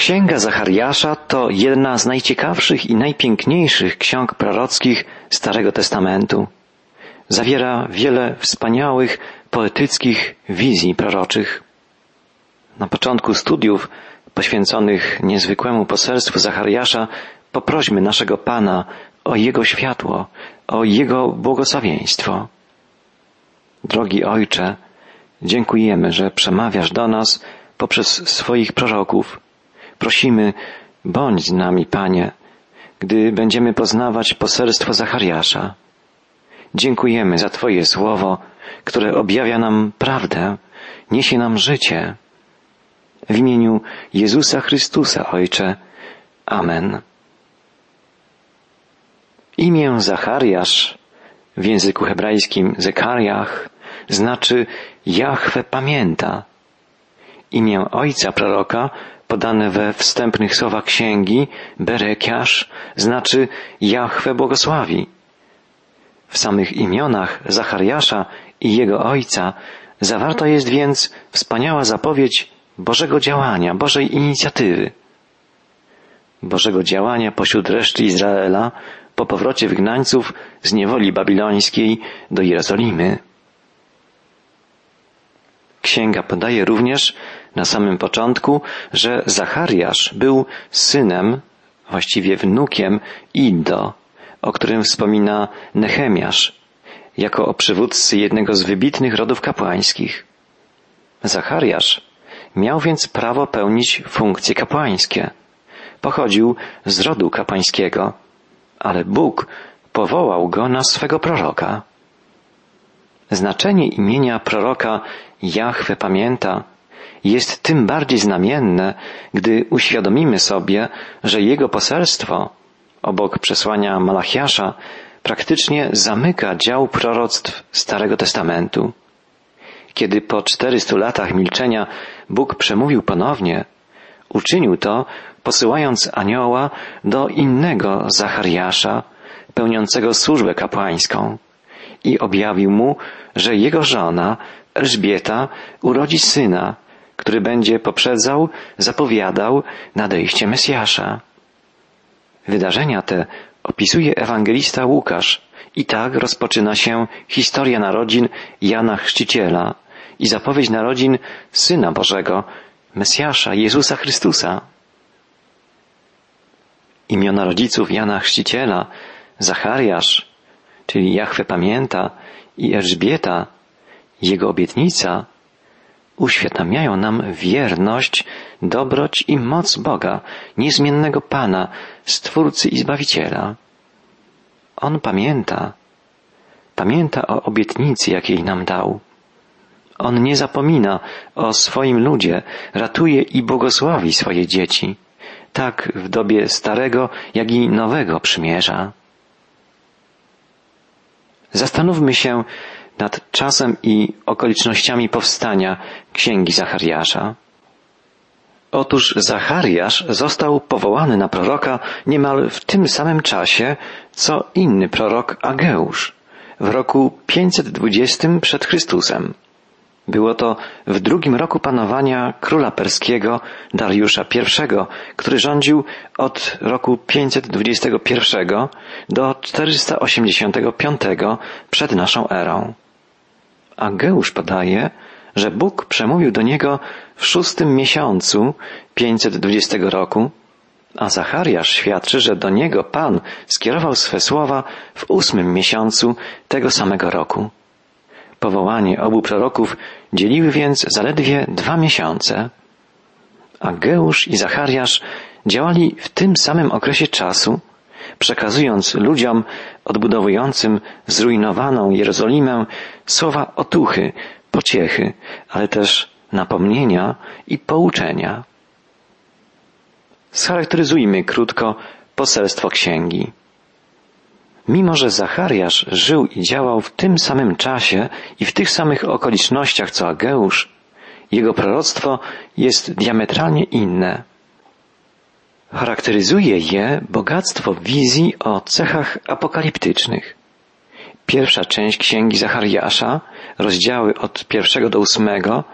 Księga Zachariasza to jedna z najciekawszych i najpiękniejszych ksiąg prorockich Starego Testamentu. Zawiera wiele wspaniałych, poetyckich wizji proroczych. Na początku studiów poświęconych niezwykłemu poselstwu Zachariasza poprośmy naszego Pana o Jego światło, o Jego błogosławieństwo. Drogi Ojcze, dziękujemy, że przemawiasz do nas poprzez swoich proroków. Prosimy, bądź z nami, Panie, gdy będziemy poznawać poselstwo Zachariasza. Dziękujemy za Twoje słowo, które objawia nam prawdę, niesie nam życie. W imieniu Jezusa Chrystusa, Ojcze. Amen. Imię Zachariasz w języku hebrajskim Zekariach znaczy Jahwe pamięta. Imię ojca proroka podane we wstępnych słowach księgi Berekiasz znaczy Jahwe błogosławi. W samych imionach Zachariasza i jego ojca zawarta jest więc wspaniała zapowiedź Bożego działania, Bożej inicjatywy. Bożego działania pośród reszty Izraela po powrocie wygnańców z niewoli babilońskiej do Jerozolimy. Księga podaje również na samym początku, że Zachariasz był synem, właściwie wnukiem Iddo, o którym wspomina Nehemiasz, jako o przywódcy jednego z wybitnych rodów kapłańskich. Zachariasz miał więc prawo pełnić funkcje kapłańskie. Pochodził z rodu kapłańskiego, ale Bóg powołał go na swego proroka. Znaczenie imienia proroka Jahwe pamięta jest tym bardziej znamienne, gdy uświadomimy sobie, że jego poselstwo, obok przesłania Malachiasza, praktycznie zamyka dział proroctw Starego Testamentu. Kiedy po czterystu latach milczenia Bóg przemówił ponownie, uczynił to, posyłając anioła do innego Zachariasza, pełniącego służbę kapłańską i objawił mu, że jego żona, Elżbieta, urodzi syna, który będzie poprzedzał, zapowiadał nadejście Mesjasza. Wydarzenia te opisuje ewangelista Łukasz i tak rozpoczyna się historia narodzin Jana Chrzciciela i zapowiedź narodzin Syna Bożego, Mesjasza, Jezusa Chrystusa. Imiona rodziców Jana Chrzciciela, Zachariasz, czyli Jachwę pamięta i Elżbieta, jego obietnica, uświadamiają nam wierność, dobroć i moc Boga, niezmiennego Pana, Stwórcy i Zbawiciela. On pamięta, pamięta o obietnicy, jakiej nam dał. On nie zapomina o swoim ludzie, ratuje i błogosławi swoje dzieci, tak w dobie starego, jak i nowego przymierza. Zastanówmy się nad czasem i okolicznościami powstania Księgi Zachariasza. Otóż Zachariasz został powołany na proroka niemal w tym samym czasie, co inny prorok Ageusz w roku 520 przed Chrystusem. Było to w drugim roku panowania króla perskiego Dariusza I, który rządził od roku 521 do 485 przed naszą erą. Ageusz podaje, że Bóg przemówił do niego w szóstym miesiącu 520 roku, a Zachariasz świadczy, że do niego Pan skierował swe słowa w ósmym miesiącu tego samego roku. Powołanie obu proroków dzieliły więc zaledwie dwa miesiące. Ageusz i Zachariasz działali w tym samym okresie czasu, przekazując ludziom odbudowującym zrujnowaną Jerozolimę słowa otuchy, pociechy, ale też napomnienia i pouczenia. Scharakteryzujmy krótko poselstwo księgi. Mimo, że Zachariasz żył i działał w tym samym czasie i w tych samych okolicznościach co Ageusz, jego proroctwo jest diametralnie inne. Charakteryzuje je bogactwo wizji o cechach apokaliptycznych. Pierwsza część księgi Zachariasza, rozdziały od pierwszego do ósmego,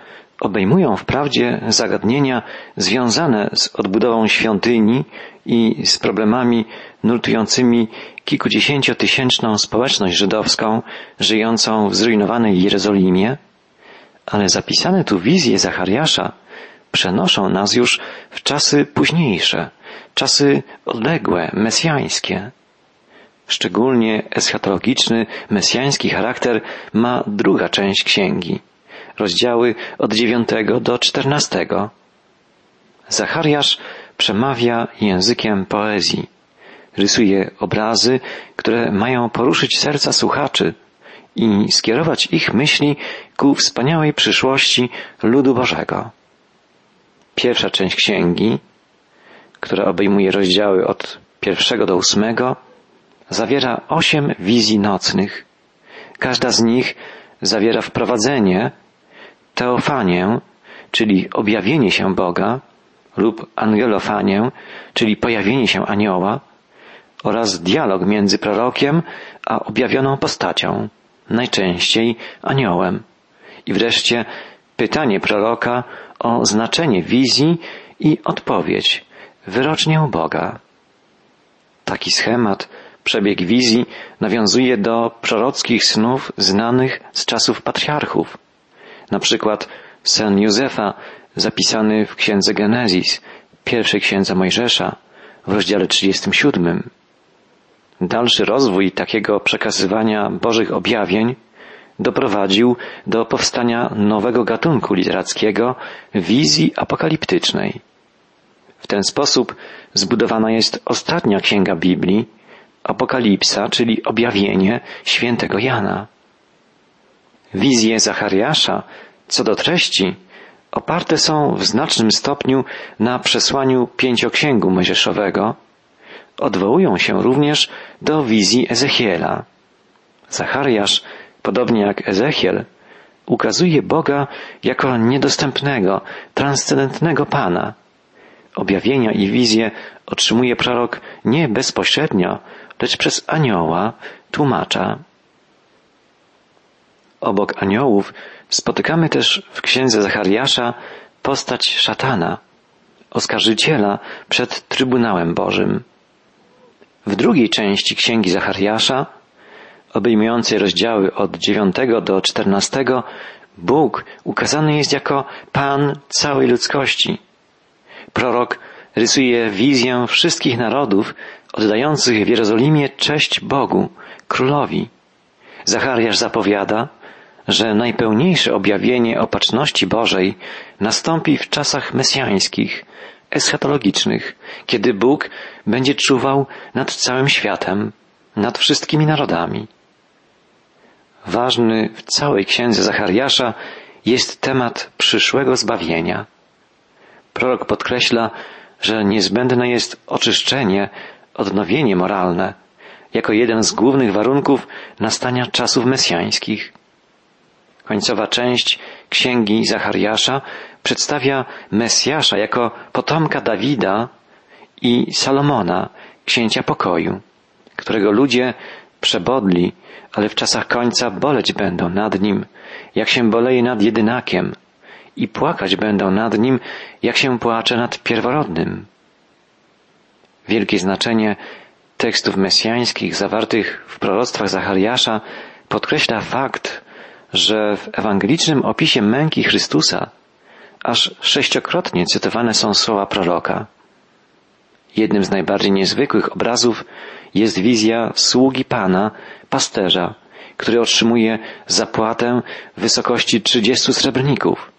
obejmują wprawdzie zagadnienia związane z odbudową świątyni i z problemami nurtującymi kilkudziesięciotysięczną społeczność żydowską żyjącą w zrujnowanej Jerozolimie, ale zapisane tu wizje Zachariasza przenoszą nas już w czasy późniejsze, czasy odległe, mesjańskie. Szczególnie eschatologiczny, mesjański charakter ma druga część księgi, rozdziały od dziewiątego do czternastego. Zachariasz przemawia językiem poezji. Rysuje obrazy, które mają poruszyć serca słuchaczy i skierować ich myśli ku wspaniałej przyszłości ludu Bożego. Pierwsza część księgi, która obejmuje rozdziały od pierwszego do ósmego, zawiera osiem wizji nocnych. Każda z nich zawiera wprowadzenie, teofanię, czyli objawienie się Boga, lub angelofanię, czyli pojawienie się anioła, oraz dialog między prorokiem a objawioną postacią, najczęściej aniołem. I wreszcie pytanie proroka o znaczenie wizji i odpowiedź, wyrocznię Boga. Taki schemat, przebieg wizji nawiązuje do prorockich snów znanych z czasów patriarchów. Na przykład sen Józefa zapisany w księdze Genezis, pierwszej księdze Mojżesza, w rozdziale 37. Dalszy rozwój takiego przekazywania Bożych objawień doprowadził do powstania nowego gatunku literackiego wizji apokaliptycznej. W ten sposób zbudowana jest ostatnia księga Biblii, Apokalipsa, czyli objawienie świętego Jana. Wizje Zachariasza co do treści oparte są w znacznym stopniu na przesłaniu pięcioksięgu mojżeszowego, odwołują się również do wizji Ezechiela. Zachariasz, podobnie jak Ezechiel, ukazuje Boga jako niedostępnego, transcendentnego Pana. Objawienia i wizje otrzymuje prorok nie bezpośrednio, lecz przez anioła, tłumacza. Obok aniołów spotykamy też w księdze Zachariasza postać szatana, oskarżyciela przed Trybunałem Bożym. W drugiej części księgi Zachariasza, obejmującej rozdziały od 9 do 14, Bóg ukazany jest jako Pan całej ludzkości. Prorok rysuje wizję wszystkich narodów oddających w Jerozolimie cześć Bogu, Królowi. Zachariasz zapowiada, że najpełniejsze objawienie opatrzności Bożej nastąpi w czasach mesjańskich, eschatologicznych, kiedy Bóg będzie czuwał nad całym światem, nad wszystkimi narodami. Ważny w całej księdze Zachariasza jest temat przyszłego zbawienia. Prorok podkreśla, że niezbędne jest oczyszczenie, odnowienie moralne, jako jeden z głównych warunków nastania czasów mesjańskich. Końcowa część księgi Zachariasza przedstawia Mesjasza jako potomka Dawida i Salomona, księcia pokoju, którego ludzie przebodli, ale w czasach końca boleć będą nad nim, jak się boleje nad jedynakiem i płakać będą nad nim, jak się płacze nad pierworodnym. Wielkie znaczenie tekstów mesjańskich zawartych w proroctwach Zachariasza podkreśla fakt, że w ewangelicznym opisie męki Chrystusa aż sześciokrotnie cytowane są słowa proroka. Jednym z najbardziej niezwykłych obrazów jest wizja sługi Pana, pasterza, który otrzymuje zapłatę w wysokości trzydziestu srebrników.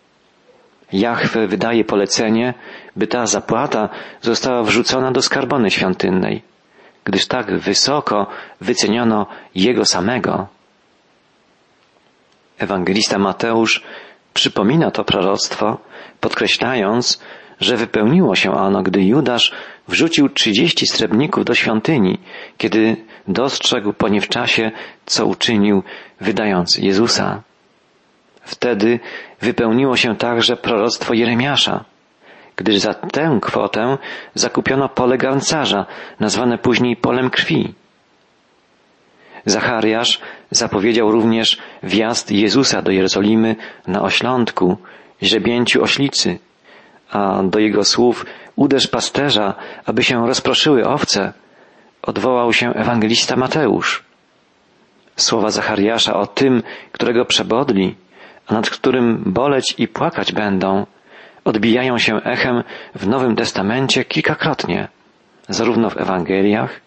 Jachwę wydaje polecenie, by ta zapłata została wrzucona do skarbony świątynnej, gdyż tak wysoko wyceniono Jego samego. Ewangelista Mateusz przypomina to proroctwo, podkreślając, że wypełniło się ono, gdy Judasz wrzucił trzydzieści srebrników do świątyni, kiedy dostrzegł po nie w czasie, co uczynił, wydając Jezusa. Wtedy wypełniło się także proroctwo Jeremiasza, gdyż za tę kwotę zakupiono pole garncarza, nazwane później polem krwi. Zachariasz zapowiedział również wjazd Jezusa do Jerozolimy na oślątku źrebięciu oślicy, a do jego słów uderz pasterza, aby się rozproszyły owce, odwołał się ewangelista Mateusz. Słowa Zachariasza o tym, którego przebodli, nad którym boleć i płakać będą, odbijają się echem w Nowym Testamencie kilkakrotnie, zarówno w Ewangeliach,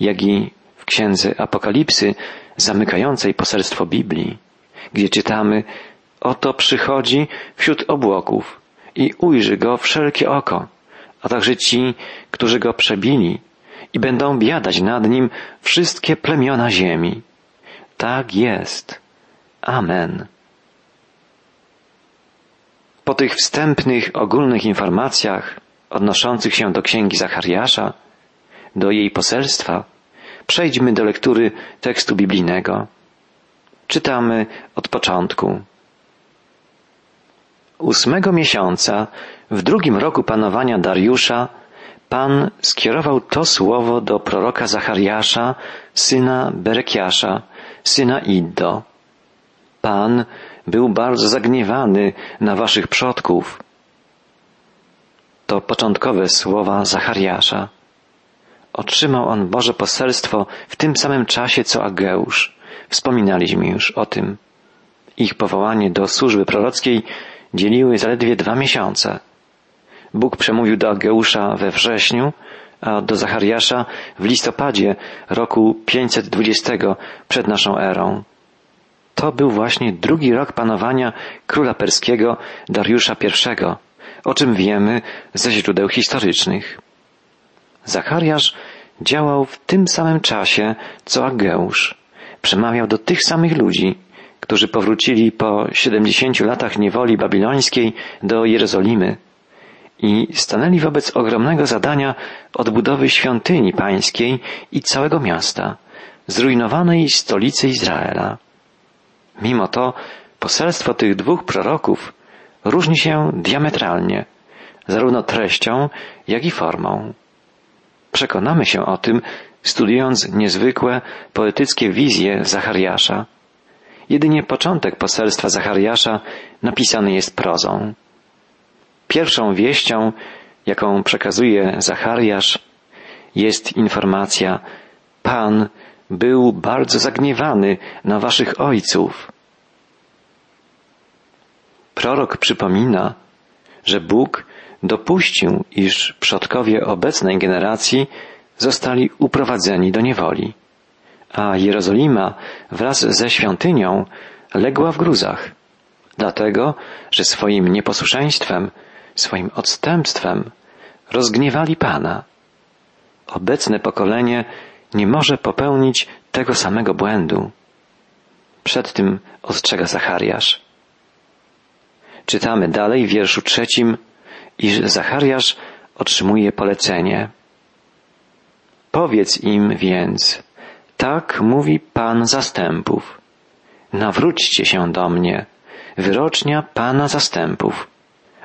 jak i w Księdze Apokalipsy zamykającej poselstwo Biblii, gdzie czytamy Oto przychodzi wśród obłoków i ujrzy go wszelkie oko, a także ci, którzy go przebili i będą biadać nad nim wszystkie plemiona ziemi. Tak jest. Amen. Po tych wstępnych, ogólnych informacjach odnoszących się do księgi Zachariasza, do jej poselstwa, przejdźmy do lektury tekstu biblijnego. Czytamy od początku. Ósmego miesiąca, w drugim roku panowania Dariusza, Pan skierował to słowo do proroka Zachariasza, syna Berekiasza, syna Iddo. Pan był bardzo zagniewany na waszych przodków. To początkowe słowa Zachariasza. Otrzymał on Boże poselstwo w tym samym czasie co Ageusz. Wspominaliśmy już o tym. Ich powołanie do służby prorockiej dzieliły zaledwie dwa miesiące. Bóg przemówił do Ageusza we wrześniu, a do Zachariasza w listopadzie roku 520 przed naszą erą. To był właśnie drugi rok panowania króla perskiego Dariusza I, o czym wiemy ze źródeł historycznych. Zachariasz działał w tym samym czasie co Ageusz. Przemawiał do tych samych ludzi, którzy powrócili po siedemdziesięciu latach niewoli babilońskiej do Jerozolimy i stanęli wobec ogromnego zadania odbudowy świątyni pańskiej i całego miasta, zrujnowanej stolicy Izraela. Mimo to poselstwo tych dwóch proroków różni się diametralnie, zarówno treścią, jak i formą. Przekonamy się o tym, studiując niezwykłe, poetyckie wizje Zachariasza. Jedynie początek poselstwa Zachariasza napisany jest prozą. Pierwszą wieścią, jaką przekazuje Zachariasz, jest informacja Pan był bardzo zagniewany na waszych ojców. Prorok przypomina, że Bóg dopuścił, iż przodkowie obecnej generacji zostali uprowadzeni do niewoli, a Jerozolima wraz ze świątynią legła w gruzach, dlatego, że swoim nieposłuszeństwem, swoim odstępstwem rozgniewali Pana. Obecne pokolenie nie może popełnić tego samego błędu. Przed tym ostrzega Zachariasz. Czytamy dalej w wierszu trzecim, iż Zachariasz otrzymuje polecenie. Powiedz im więc, tak mówi Pan zastępów. Nawróćcie się do mnie, wyrocznia Pana zastępów,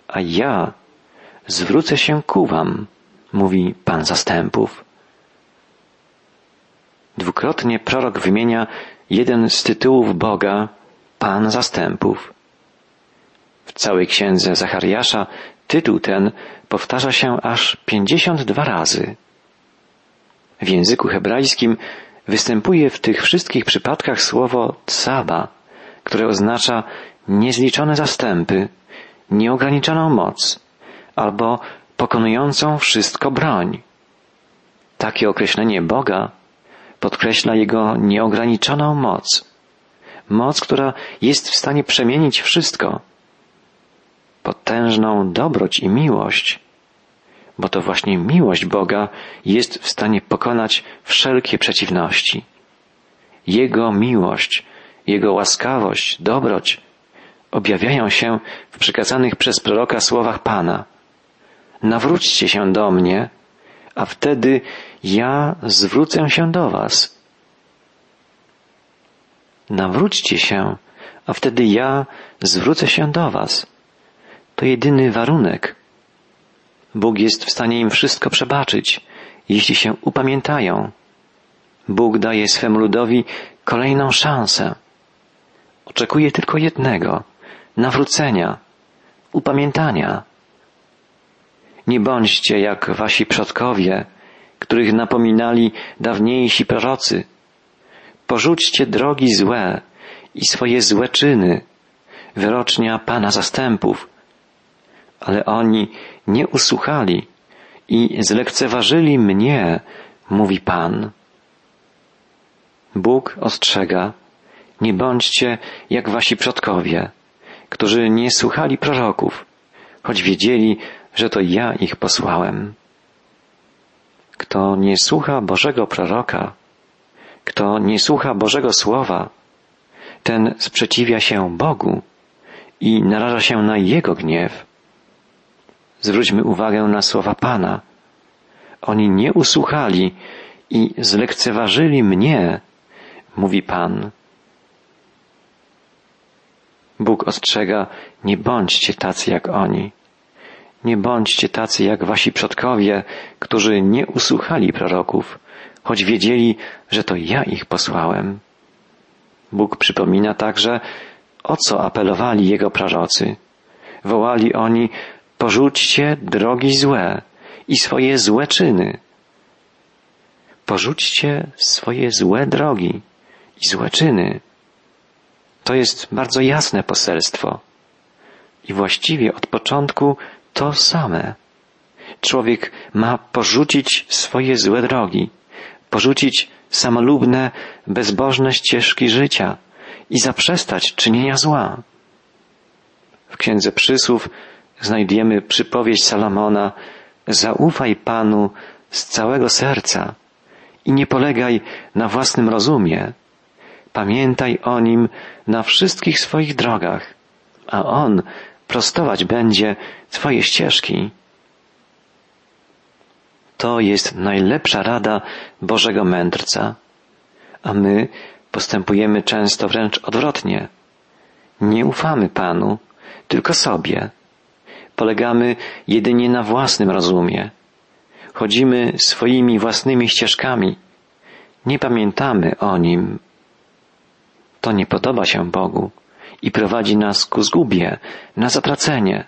a ja zwrócę się ku wam, mówi Pan zastępów. Dwukrotnie prorok wymienia jeden z tytułów Boga, Pan zastępów. W całej księdze Zachariasza tytuł ten powtarza się aż pięćdziesiąt dwa razy. W języku hebrajskim występuje w tych wszystkich przypadkach słowo tsaba, które oznacza niezliczone zastępy, nieograniczoną moc albo pokonującą wszystko broń. Takie określenie Boga podkreśla Jego nieograniczoną moc. Moc, która jest w stanie przemienić wszystko. Potężną dobroć i miłość, bo to właśnie miłość Boga jest w stanie pokonać wszelkie przeciwności. Jego miłość, Jego łaskawość, dobroć objawiają się w przekazanych przez proroka słowach Pana. Nawróćcie się do mnie, a wtedy ja zwrócę się do Was. Nawróćcie się, a wtedy ja zwrócę się do Was. To jedyny warunek. Bóg jest w stanie im wszystko przebaczyć, jeśli się upamiętają. Bóg daje swemu ludowi kolejną szansę. Oczekuje tylko jednego nawrócenia, upamiętania. Nie bądźcie jak wasi przodkowie, których napominali dawniejsi prorocy. Porzućcie drogi złe i swoje złe czyny, wyrocznia Pana zastępów. Ale oni nie usłuchali i zlekceważyli mnie, mówi Pan. Bóg ostrzega, nie bądźcie jak wasi przodkowie, którzy nie słuchali proroków, choć wiedzieli, że to ja ich posłałem. Kto nie słucha Bożego proroka, kto nie słucha Bożego Słowa, ten sprzeciwia się Bogu i naraża się na Jego gniew. Zwróćmy uwagę na słowa Pana. Oni nie usłuchali i zlekceważyli mnie, mówi Pan. Bóg ostrzega, nie bądźcie tacy jak oni. Nie bądźcie tacy jak wasi przodkowie, którzy nie usłuchali proroków, choć wiedzieli, że to ja ich posłałem. Bóg przypomina także, o co apelowali jego prorocy. Wołali oni, porzućcie drogi złe i swoje złe czyny. Porzućcie swoje złe drogi i złe czyny. To jest bardzo jasne poselstwo. I właściwie od początku to same. Człowiek ma porzucić swoje złe drogi, porzucić samolubne, bezbożne ścieżki życia i zaprzestać czynienia zła. W Księdze Przysłów znajdziemy przypowieść Salomona Zaufaj Panu z całego serca i nie polegaj na własnym rozumie. Pamiętaj o Nim na wszystkich swoich drogach, a On prostować będzie Twoje ścieżki. To jest najlepsza rada Bożego mędrca, a my postępujemy często wręcz odwrotnie. Nie ufamy Panu, tylko sobie. Polegamy jedynie na własnym rozumie. Chodzimy swoimi własnymi ścieżkami. Nie pamiętamy o Nim. To nie podoba się Bogu i prowadzi nas ku zgubie, na zatracenie.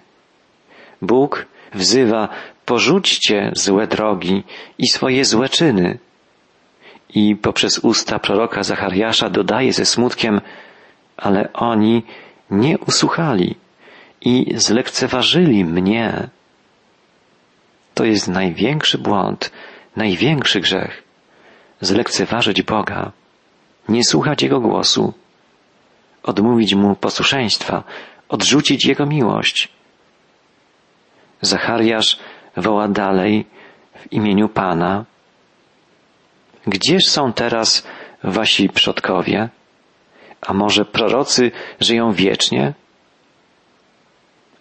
Bóg wzywa, porzućcie złe drogi i swoje złe czyny. I poprzez usta proroka Zachariasza dodaje ze smutkiem, ale oni nie usłuchali i zlekceważyli mnie. To jest największy błąd, największy grzech. Zlekceważyć Boga, nie słuchać Jego głosu, odmówić Mu posłuszeństwa, odrzucić Jego miłość. Zachariasz woła dalej w imieniu Pana. Gdzież są teraz wasi przodkowie? A może prorocy żyją wiecznie?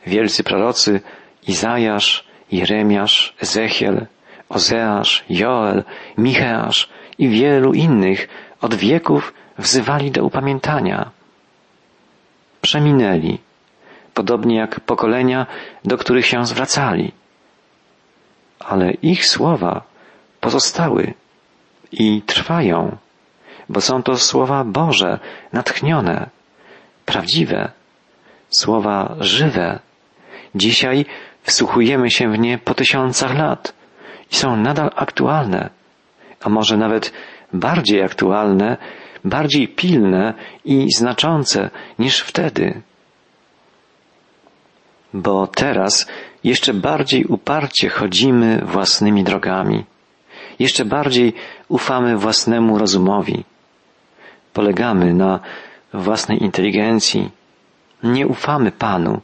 Wielcy prorocy Izajasz, Jeremiasz, Ezechiel, Ozeasz, Joel, Micheasz i wielu innych od wieków wzywali do upamiętania. Przeminęli, podobnie jak pokolenia, do których się zwracali. Ale ich słowa pozostały i trwają, bo są to słowa Boże, natchnione, prawdziwe, słowa żywe. Dzisiaj wsłuchujemy się w nie po tysiącach lat i są nadal aktualne, a może nawet bardziej aktualne, bardziej pilne i znaczące niż wtedy. Bo teraz jeszcze bardziej uparcie chodzimy własnymi drogami, jeszcze bardziej ufamy własnemu rozumowi, polegamy na własnej inteligencji, nie ufamy Panu.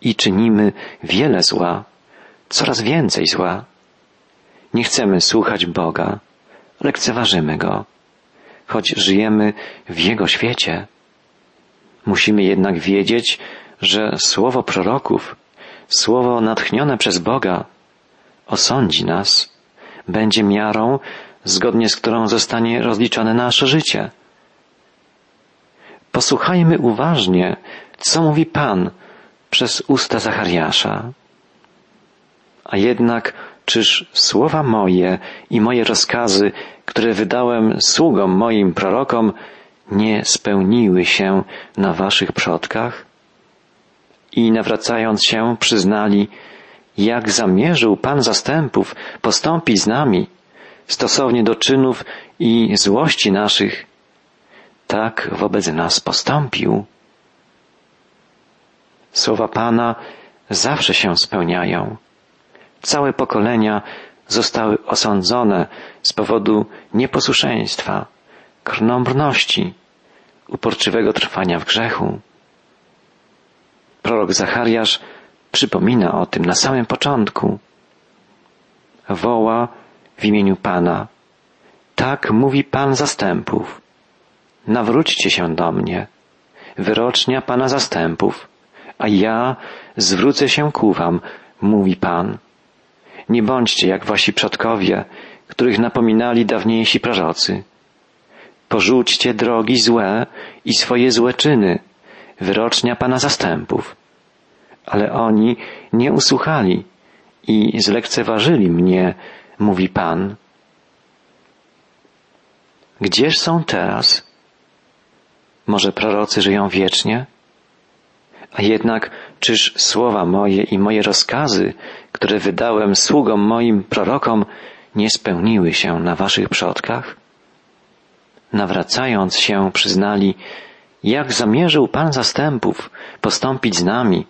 I czynimy wiele zła, coraz więcej zła. Nie chcemy słuchać Boga, lekceważymy Go, choć żyjemy w Jego świecie. Musimy jednak wiedzieć, że słowo proroków, słowo natchnione przez Boga, osądzi nas, będzie miarą, zgodnie z którą zostanie rozliczone nasze życie. Posłuchajmy uważnie, co mówi Pan przez usta Zachariasza. A jednak, czyż słowa moje i moje rozkazy, które wydałem sługom moim prorokom, nie spełniły się na waszych przodkach? i nawracając się przyznali, jak zamierzył Pan zastępów postąpić z nami stosownie do czynów i złości naszych, tak wobec nas postąpił. Słowa Pana zawsze się spełniają. Całe pokolenia zostały osądzone z powodu nieposłuszeństwa, krnąbrności, uporczywego trwania w grzechu. Prorok Zachariasz przypomina o tym na samym początku. Woła w imieniu Pana. Tak mówi Pan zastępów. Nawróćcie się do mnie, wyrocznia Pana zastępów, a ja zwrócę się ku wam, mówi Pan. Nie bądźcie jak wasi przodkowie, których napominali dawniejsi prorocy. Porzućcie drogi złe i swoje złe czyny, wyrocznia Pana zastępów. Ale oni nie usłuchali i zlekceważyli mnie, mówi Pan. Gdzież są teraz? Może prorocy żyją wiecznie? A jednak czyż słowa moje i moje rozkazy, które wydałem sługom moim prorokom, nie spełniły się na waszych przodkach? Nawracając się, przyznali, jak zamierzył Pan zastępów postąpić z nami,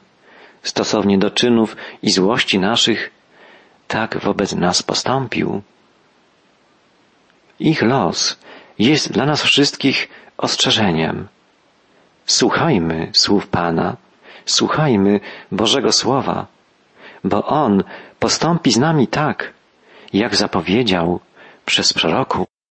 stosownie do czynów i złości naszych, tak wobec nas postąpił. Ich los jest dla nas wszystkich ostrzeżeniem. Słuchajmy słów Pana, słuchajmy Bożego Słowa, bo On postąpi z nami tak, jak zapowiedział przez proroku.